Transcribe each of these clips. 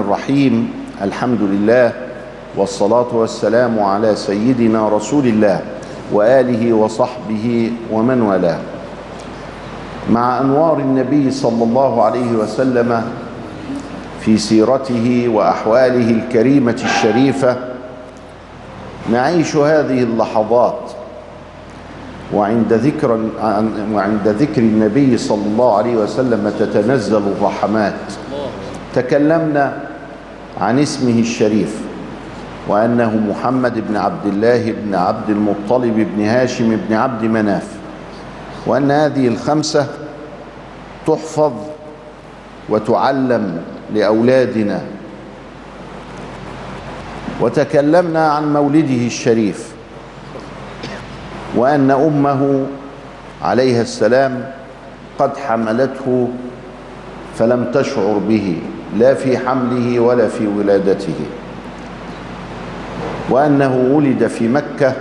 الرحيم الحمد لله والصلاة والسلام على سيدنا رسول الله وآله وصحبه ومن والاه. مع أنوار النبي صلى الله عليه وسلم في سيرته وأحواله الكريمة الشريفة نعيش هذه اللحظات وعند ذكر وعند ذكر النبي صلى الله عليه وسلم تتنزل الرحمات. تكلمنا عن اسمه الشريف وأنه محمد بن عبد الله بن عبد المطلب بن هاشم بن عبد مناف وأن هذه الخمسة تحفظ وتعلم لأولادنا. وتكلمنا عن مولده الشريف وأن أمه عليها السلام قد حملته فلم تشعر به. لا في حمله ولا في ولادته. وأنه ولد في مكة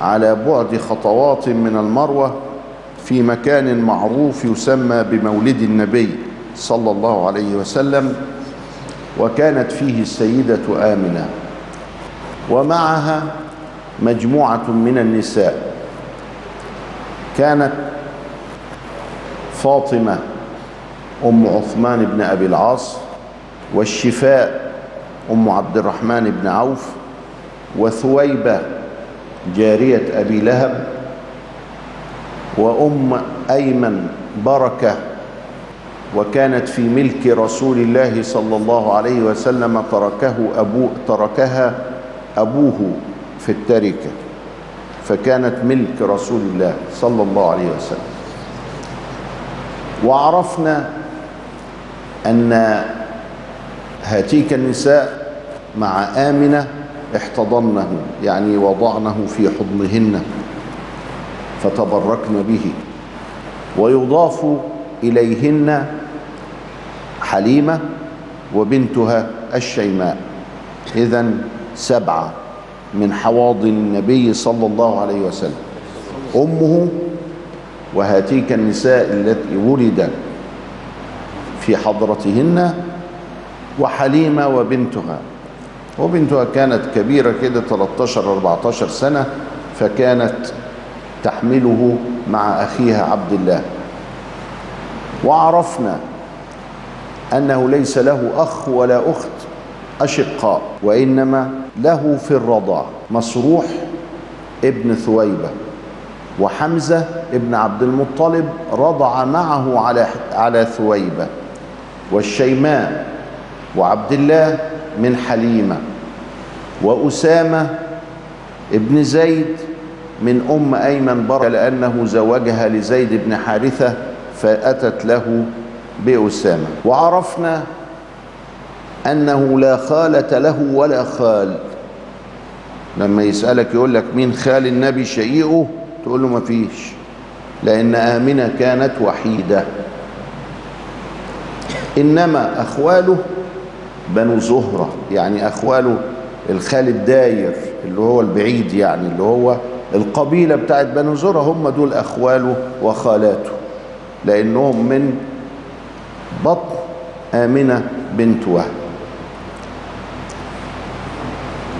على بعد خطوات من المروة في مكان معروف يسمى بمولد النبي صلى الله عليه وسلم وكانت فيه السيدة آمنة. ومعها مجموعة من النساء. كانت فاطمة أم عثمان بن أبي العاص والشفاء أم عبد الرحمن بن عوف وثويبة جارية أبي لهب وأم أيمن بركة وكانت في ملك رسول الله صلى الله عليه وسلم تركه أبو تركها أبوه في التركة فكانت ملك رسول الله صلى الله عليه وسلم. وعرفنا أن هاتيك النساء مع آمنة احتضنه يعني وضعنه في حضنهن فتبركن به. ويضاف إليهن حليمة وبنتها الشيماء. إذا سبعة من حواضن النبي صلى الله عليه وسلم. أمه وهاتيك النساء التي ولد في حضرتهن وحليمة وبنتها. وبنتها كانت كبيرة كده 13-14 سنة فكانت تحمله مع أخيها عبد الله. وعرفنا أنه ليس له أخ ولا أخت أشقاء وإنما له في الرضاع مسروح ابن ثويبة. وحمزة ابن عبد المطلب رضع معه على على ثويبة. والشيماء وعبد الله من حليمة وأسامة ابن زيد من أم أيمن بركة لأنه زوجها لزيد بن حارثة فأتت له بأسامة. وعرفنا أنه لا خالة له ولا خال. لما يسألك يقول لك مين خال النبي شقيقه تقول له ما فيش لأن آمنة كانت وحيدة. إنما أخواله بنو زهرة يعني أخواله الخال الداير اللي هو البعيد يعني اللي هو القبيلة بتاعت بنو زهرة هم دول أخواله وخالاته لأنهم من بطن آمنة بنت وهب.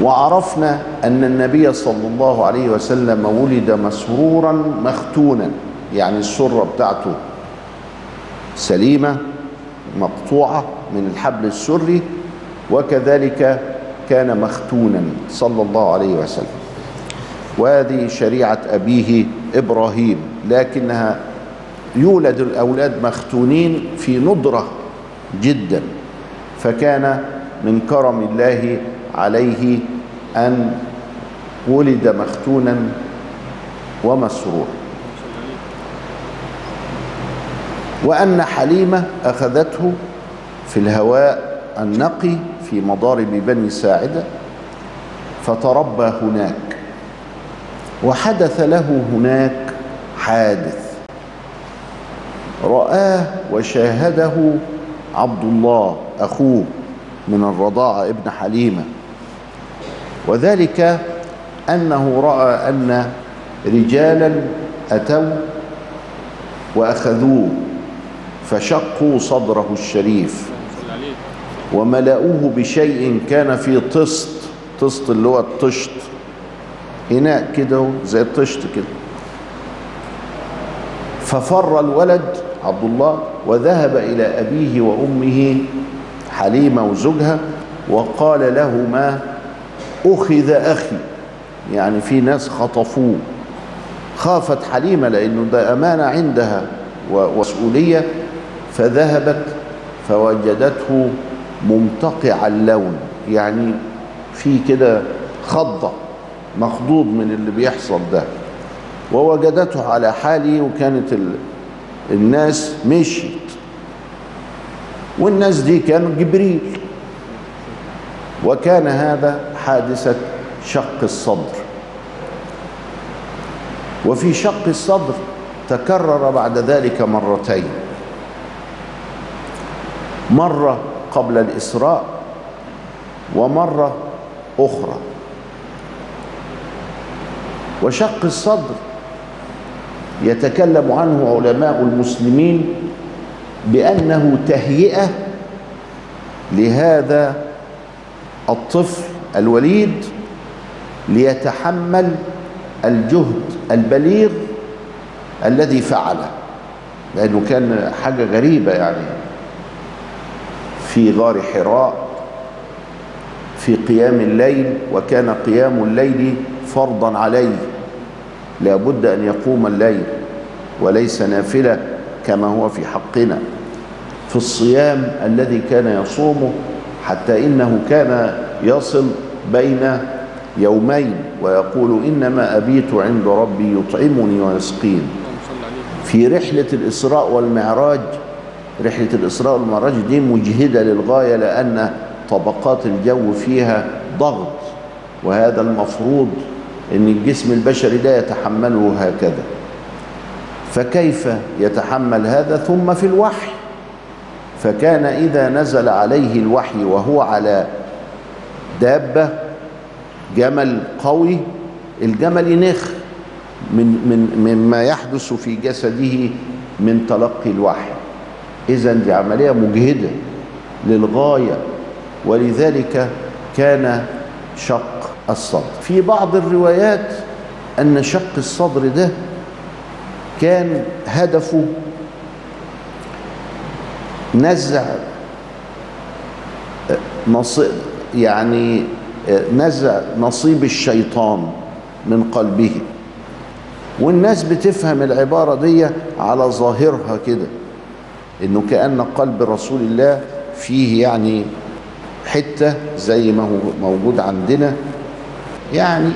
وعرفنا أن النبي صلى الله عليه وسلم ولد مسرورا مختونا يعني السرة بتاعته سليمة مقطوعة من الحبل السري وكذلك كان مختونا صلى الله عليه وسلم. وهذه شريعة أبيه إبراهيم لكنها يولد الأولاد مختونين في ندرة جدا فكان من كرم الله عليه أن ولد مختونا ومسرور. وأن حليمة أخذته في الهواء النقي في مضارب بني ساعدة فتربى هناك وحدث له هناك حادث. رآه وشاهده عبد الله أخوه من الرضاعة ابن حليمة. وذلك أنه رأى أن رجالا أتوا وأخذوه. فشقوا صدره الشريف وملأوه بشيء كان في طست طست اللي هو الطشت إناء كده زي الطشت كده. ففر الولد عبد الله وذهب إلى أبيه وأمه حليمة وزوجها وقال لهما أخذ أخي. يعني في ناس خطفوه. خافت حليمة لأنه ده أمانة عندها ومسؤولية. فذهبت فوجدته ممتقع اللون يعني في كده خضة مخضوض من اللي بيحصل ده. ووجدته على حاله وكانت ال... الناس مشيت. والناس دي كانوا جبريل. وكان هذا حادثة شق الصدر. وفي شق الصدر تكرر بعد ذلك مرتين. مرة قبل الإسراء ومرة أخرى. وشق الصدر يتكلم عنه علماء المسلمين بأنه تهيئة لهذا الطفل الوليد ليتحمل الجهد البليغ الذي فعله لأنه كان حاجة غريبة يعني. في غار حراء في قيام الليل وكان قيام الليل فرضا عليه. لابد أن يقوم الليل وليس نافلة كما هو في حقنا. في الصيام الذي كان يصومه حتى إنه كان يصل بين يومين ويقول إنما أبيت عند ربي يطعمني ويسقين في رحلة الإسراء والمعراج رحلة الإسراء والمعراج دي مجهدة للغاية لأن طبقات الجو فيها ضغط وهذا المفروض أن الجسم البشري لا يتحمله هكذا. فكيف يتحمل هذا؟ ثم في الوحي. فكان إذا نزل عليه الوحي وهو على دابة جمل قوي الجمل ينخ من من مما يحدث في جسده من تلقي الوحي. اذا دي عملية مجهدة للغاية ولذلك كان شق الصدر. في بعض الروايات أن شق الصدر ده كان هدفه نزع نصيب يعني نزع نصيب الشيطان من قلبه. والناس بتفهم العبارة دي على ظاهرها كده. إنه كأن قلب رسول الله فيه يعني حتة زي ما هو موجود عندنا. يعني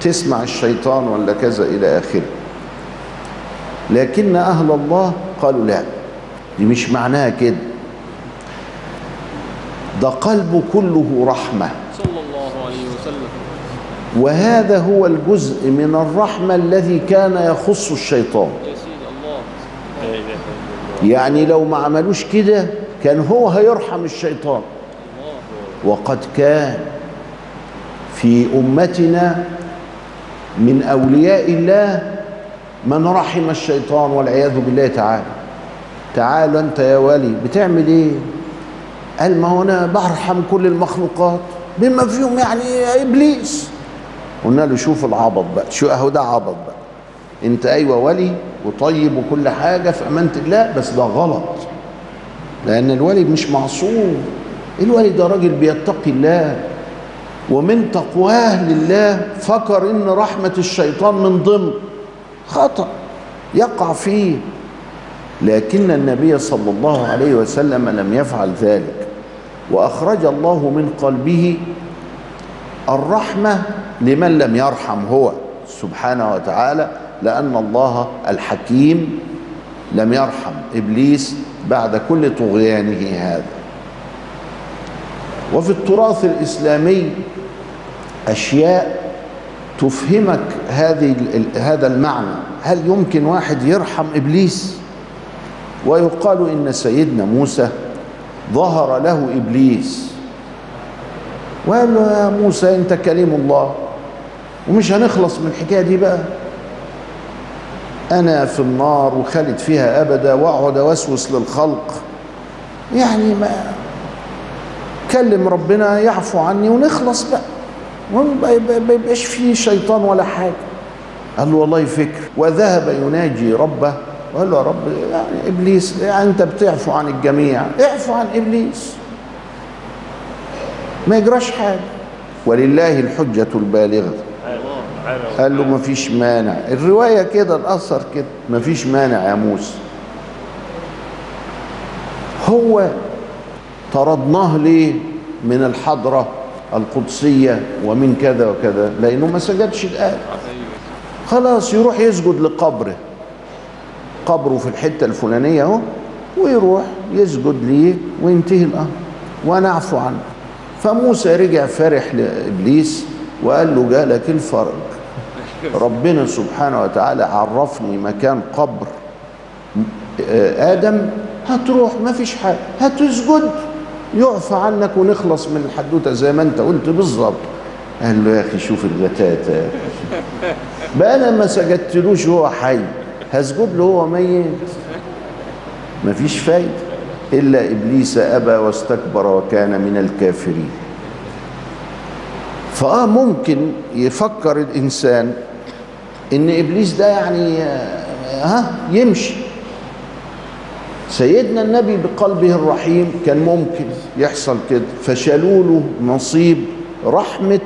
تسمع الشيطان ولا كذا إلى آخره. لكن أهل الله قالوا لا دي مش معناها كده. ده قلبه كله رحمة. صلى الله عليه وسلم. وهذا هو الجزء من الرحمة الذي كان يخص الشيطان يا سيدي الله لا اله الا الله يعني لو ما عملوش كده كان هو هيرحم الشيطان. وقد كان في أمتنا من أولياء الله من رحم الشيطان والعياذ بالله تعالى. تعال أنت يا ولي بتعمل إيه؟ قال ما هو أنا برحم كل المخلوقات بما فيهم يعني إبليس. قلنا له شوف العبط بقى شو أهو ده عبط بقى. أنت أيوة ولي وطيب وكل حاجة في أمانة الله بس ده غلط. لأن الولي مش معصوم. الولي ده راجل بيتقي الله. ومن تقواه لله فكر إن رحمة الشيطان من ضمن. خطأ. يقع فيه. لكن النبي صلى الله عليه وسلم لم يفعل ذلك. وأخرج الله من قلبه الرحمة لمن لم يرحم هو. سبحانه وتعالى. لأن الله الحكيم لم يرحم إبليس بعد كل طغيانه هذا. وفي التراث الإسلامي أشياء تفهمك هذه هذا المعنى. هل يمكن واحد يرحم إبليس؟ ويقال إن سيدنا موسى ظهر له إبليس. وقال له يا موسى أنت كريم الله. ومش هنخلص من الحكاية دي بقى. أنا في النار وخالد فيها أبدا وأقعد أوسوس للخلق. يعني ما كلم ربنا يعفو عني ونخلص بقى. ما يبقاش فيه شيطان ولا حاجة. قال له والله فكر. وذهب يناجي ربه. وقال له يا رب يعني إبليس يعني أنت بتعفو عن الجميع. اعفو عن إبليس. ما يجراش حاجة. ولله الحجة البالغة. قال له ما فيش مانع. الرواية كده الأثر كده. ما فيش مانع يا موسى. هو طردناه ليه؟ من الحضرة القدسية ومن كذا وكذا لأنه ما سجدش الآن. خلاص يروح يسجد لقبره. قبره في الحتة الفلانية أهو ويروح يسجد ليه؟ وينتهي الأمر. ونعفو عنه. فموسى رجع فرح لإبليس وقال له جالك الفرج. ربنا سبحانه وتعالى عرفني مكان قبر. آدم هتروح ما فيش حاجة. هتسجد يعفى عنك ونخلص من الحدوتة زي ما انت قلت بالظبط. قال له يا أخي شوف الغتاتة. بقى أنا ما سجدتلوش وهو حي. هسجد له وهو ميت. مفيش فايدة. إلا إبليس أبى واستكبر وكان من الكافرين. فآه ممكن يفكر الإنسان إن إبليس ده يعني ها يمشي. سيدنا النبي بقلبه الرحيم كان ممكن يحصل كده. فشالوا له نصيب رحمة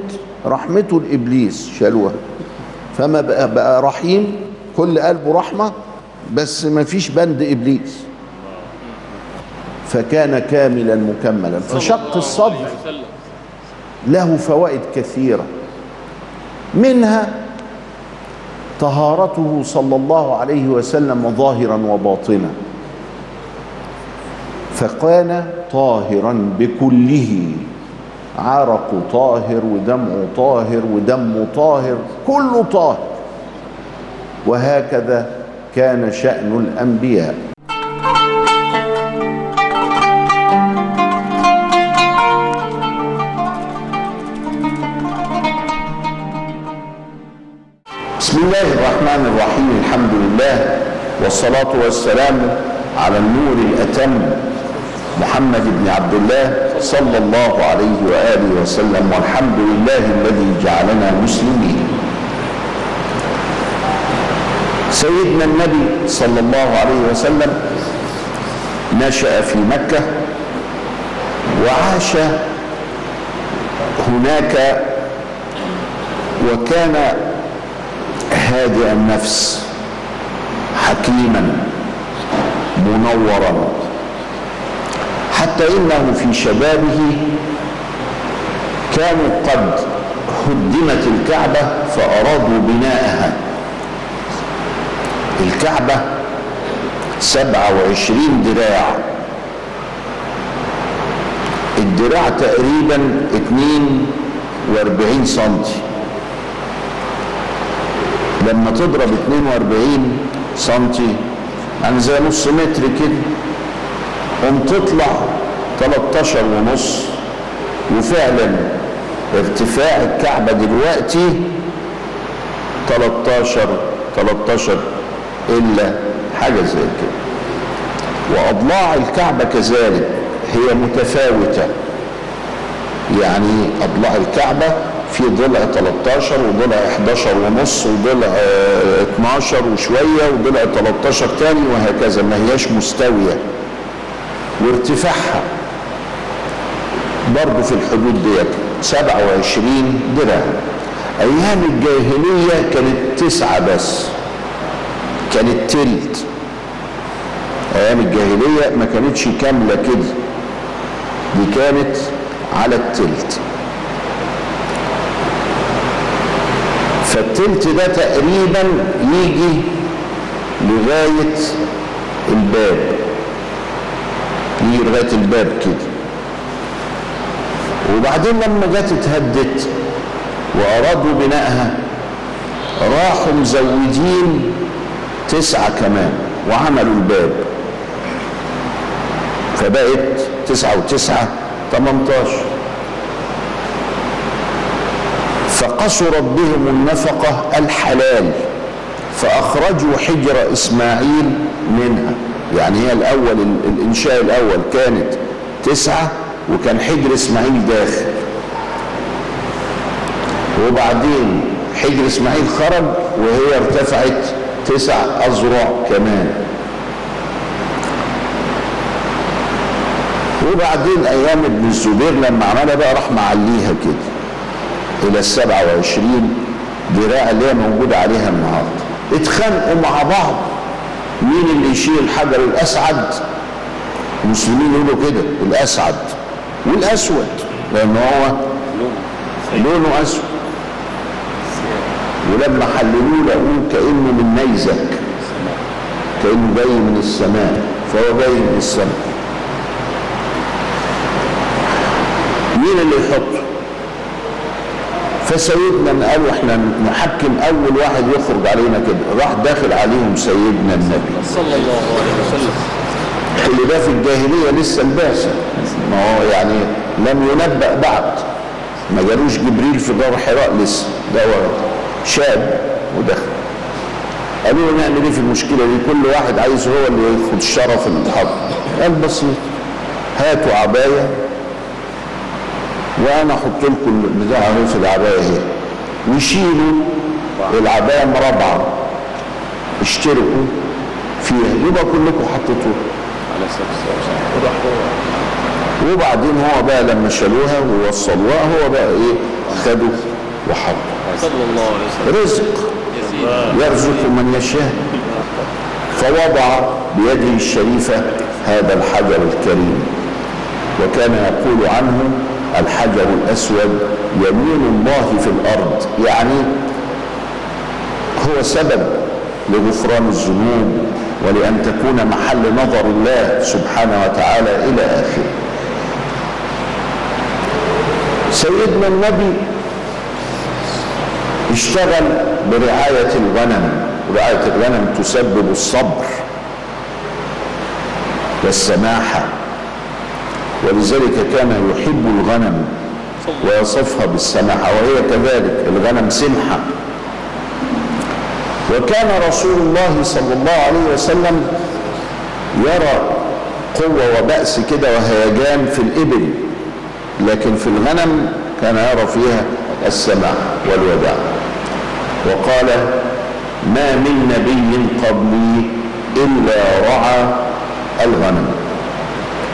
رحمته لإبليس شالوها. فما بقى, بقى رحيم كل قلبه رحمة بس ما فيش بند إبليس. فكان كاملا مكملا. فشق الصدر. له فوائد كثيرة. منها طهارته صلى الله عليه وسلم ظاهرا وباطنا. فكان طاهرا بكله. عرق طاهر ودمع طاهر ودم طاهر كله طاهر. وهكذا كان شأن الأنبياء. الله الرحمن الرحيم الحمد لله والصلاة والسلام على النور الأتم محمد بن عبد الله صلى الله عليه وآله وسلم والحمد لله الذي جعلنا مسلمين سيدنا النبي صلى الله عليه وسلم نشأ في مكة وعاش هناك وكان هادئ النفس حكيما منورا. حتى إنه في شبابه كانوا قد هدمت الكعبة فأرادوا بناءها. الكعبة سبعة وعشرين دراع الدراع تقريبا اتنين وأربعين سنتي. لما تضرب 42 سنتي يعني زي نص متر كده قوم تطلع 13 ونص. وفعلا ارتفاع الكعبة دلوقتي 13 13 إلا حاجة زي كده. وأضلاع الكعبة كذلك هي متفاوتة. يعني أضلاع الكعبة في ضلع 13 وضلع 11 ونص وضلع 12 وشوية وضلع 13 تاني وهكذا ما هياش مستوية. وارتفاعها برضه في الحدود ديت 27 دراع أيام الجاهلية كانت تسعة بس كانت تلت. أيام الجاهلية ما كانتش كاملة كده دي كانت على التلت. فالتلت ده تقريبا يجي لغاية الباب. يجي لغاية الباب كده. وبعدين لما جت اتهدت وأرادوا بنائها راحوا مزودين تسعة كمان وعملوا الباب. فبقت تسعة وتسعة 18 فقصرت بهم النفقة الحلال فأخرجوا حجر إسماعيل منها. يعني هي الأول الإنشاء الأول كانت تسعة وكان حجر إسماعيل داخل. وبعدين حجر إسماعيل خرج وهي ارتفعت تسع أذرع كمان. وبعدين أيام ابن الزبير لما عملها بقى راح معليها كده. إلى السبعة وعشرين ذراع اللي هي موجودة عليها النهاردة. اتخانقوا مع بعض. مين اللي يشيل الحجر الأسعد؟ المسلمين يقولوا كده الأسعد والأسود لأن هو لونه أسود. ولما حللوه لقوه كأنه من نيزك كأنه جاي من السماء فهو جاي من السماء. مين اللي يحطه؟ فسيدنا قالوا إحنا نحكم اول واحد يخرج علينا كده راح داخل عليهم سيدنا النبي. صلى الله عليه وسلم. اللي ده في الجاهلية لسه البعثه ما هو يعني لم ينبأ بعد. ما جالوش جبريل في دار حراء لسه. ده شاب ودخل. قالوا له نعمل إيه في المشكلة دي؟ كل واحد عايز هو اللي ياخد شرف الحرب. قال بسيط. هاتوا عباية. وأنا أحط لكم البتاع اهو في العباية اهي وشيلوا العباية مربعه اشتركوا فيها. يبقى كلكم حطيتوها. على هو وبعدين هو بقى لما شالوها ووصلوها هو بقى إيه؟ خدوا وحطوا صلى الله عليه وسلم. رزق. يرزق من يشاء. فوضع بيده الشريفة هذا الحجر الكريم. وكان يقول عنه الحجر الأسود يمين الله في الأرض. يعني هو سبب لغفران الذنوب ولأن تكون محل نظر الله سبحانه وتعالى إلى آخره. سيدنا النبي اشتغل برعاية الغنم. ورعاية الغنم تسبب الصبر والسماحة. ولذلك كان يحب الغنم ويصفها بالسماحة وهي كذلك الغنم سمحة. وكان رسول الله صلى الله عليه وسلم يرى قوة وبأس كده وهيجان في الإبل لكن في الغنم كان يرى فيها السماح والوداع. وقال ما من نبي قبلي إلا رعى الغنم.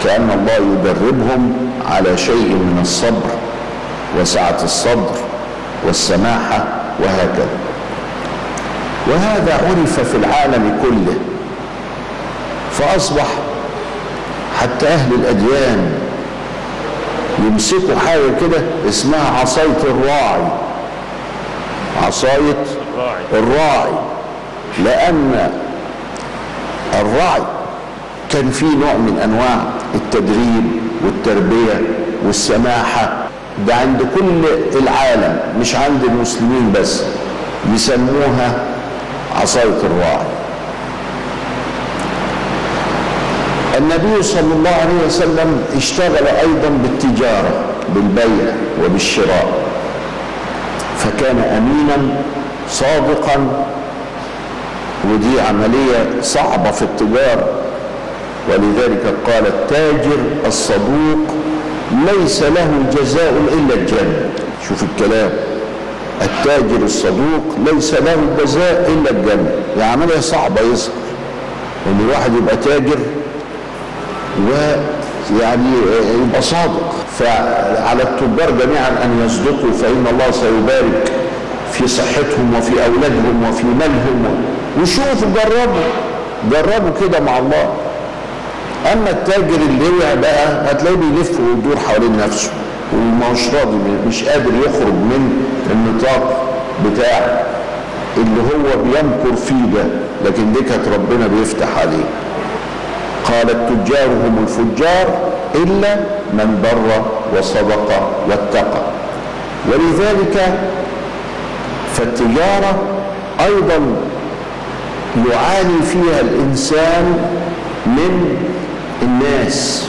كأن الله يدربهم على شيء من الصبر وسعة الصدر والسماحة وهكذا. وهذا عرف في العالم كله فأصبح حتى أهل الأديان يمسكوا حاجة كده اسمها عصاية الراعي. عصاية الراعي. الراعي لأن الراعي كان فيه نوع من أنواع التدريب والتربية والسماحة. ده عند كل العالم مش عند المسلمين بس. يسموها عصاية الراعي. النبي صلى الله عليه وسلم اشتغل أيضا بالتجارة بالبيع وبالشراء. فكان امينا صادقا ودي عملية صعبة في التجارة. ولذلك قال التاجر الصدوق ليس له جزاء إلا الجنة. شوف الكلام. التاجر الصدوق ليس له جزاء إلا الجنة. دي عمليه صعبه يظهر إن الواحد يبقى تاجر ويعني يبقى صادق. فعلى التجار جميعا أن يصدقوا فإن الله سيبارك في صحتهم وفي أولادهم وفي مالهم. وشوفوا جربوا. جربوا كده مع الله. أما التاجر اللي هو بقى هتلاقيه بيلف ويدور حوالين نفسه ومش راضي مش قادر يخرج من النطاق بتاع اللي هو بيمكر فيه ده لكن دي كانت ربنا بيفتح عليه. قال التجار هم الفجار إلا من بر وصدق واتقى. ولذلك فالتجارة أيضا يعاني فيها الإنسان من الناس.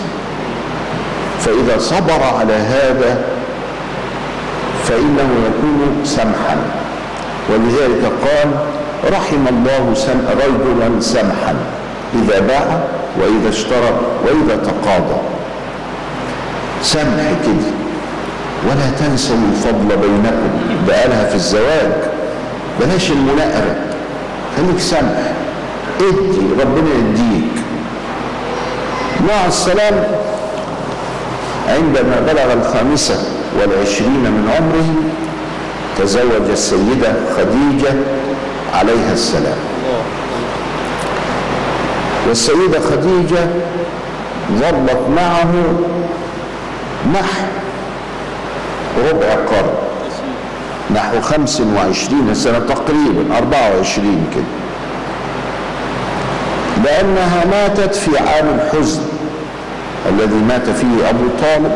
فإذا صبر على هذا فإنه يكون سمحا. ولذلك قال رحم الله سم رجلا سمحا. إذا باع وإذا اشترى وإذا تقاضى. سمح كده. ولا تنسوا الفضل بينكم ده قالها في الزواج. بلاش المناقرة خليك سمح. ادي ربنا يديك. مع السلام عندما بلغ الخامسة والعشرين من عمره تزوج السيدة خديجة عليها السلام. والسيدة خديجة ظلت معه نحو ربع قرن نحو خمس وعشرين سنة تقريبا أربعة وعشرين كده. لأنها ماتت في عام الحزن. الذي مات فيه أبو طالب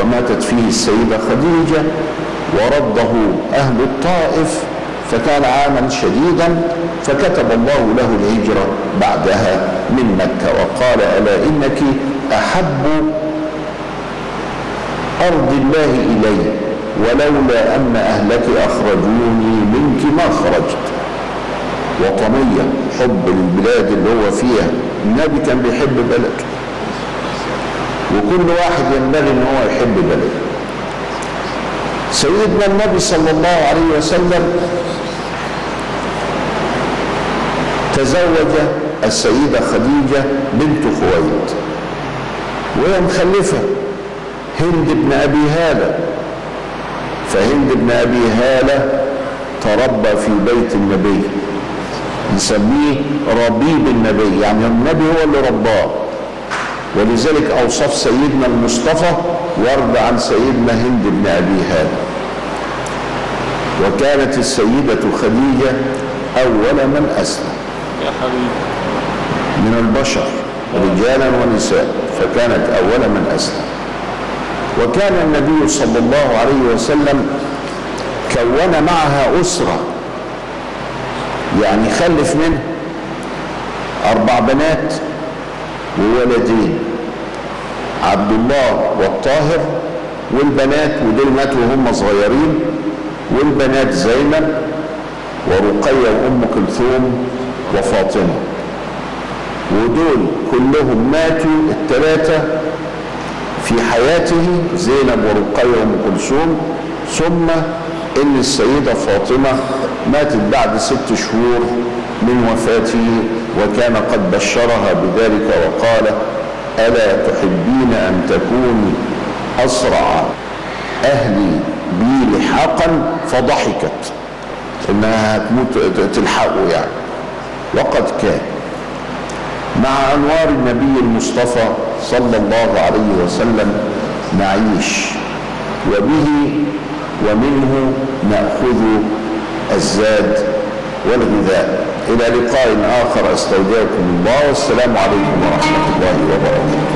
وماتت فيه السيدة خديجة ورده أهل الطائف فكان عاما شديدا فكتب الله له الهجرة بعدها من مكة وقال ألا إنك أحب أرض الله إلي ولولا أن أهلك أخرجوني منك ما خرجت. وطنية حب البلاد اللي هو فيها النبي كان بيحب بلده. وكل واحد ينبغي إن هو يحب بلده. سيدنا النبي صلى الله عليه وسلم تزوج السيدة خديجة بنت خويلد. وهي مخلفة هند بن أبي هالة. فهند بن أبي هالة تربى في بيت النبي نسميه ربيب النبي يعني النبي هو اللي رباه. ولذلك أوصف سيدنا المصطفى ورد عن سيدنا هند بن أبي هالة وكانت السيدة خديجة أول من أسلم. يا حبيبي. من البشر رجالا ونساء فكانت أول من أسلم. وكان النبي صلى الله عليه وسلم كون معها أسرة. يعني خلف منها أربع بنات وولدين عبد الله والطاهر والبنات ودول ماتوا وهم صغيرين والبنات زينب ورقية وأم كلثوم وفاطمة. ودول كلهم ماتوا الثلاثة في حياته زينب ورقية وأم كلثوم ثم إن السيدة فاطمة ماتت بعد ست شهور من وفاته وكان قد بشرها بذلك وقال ألا تحبين أن تكوني أسرع أهلي بي لحاقا فضحكت إنها هتموت تلحقه يعني. وقد كان. مع أنوار النبي المصطفى صلى الله عليه وسلم نعيش وبه ومنه نأخذ الزاد والغذاء. إلى لقاء آخر أستودعكم الله والسلام عليكم ورحمة الله وبركاته.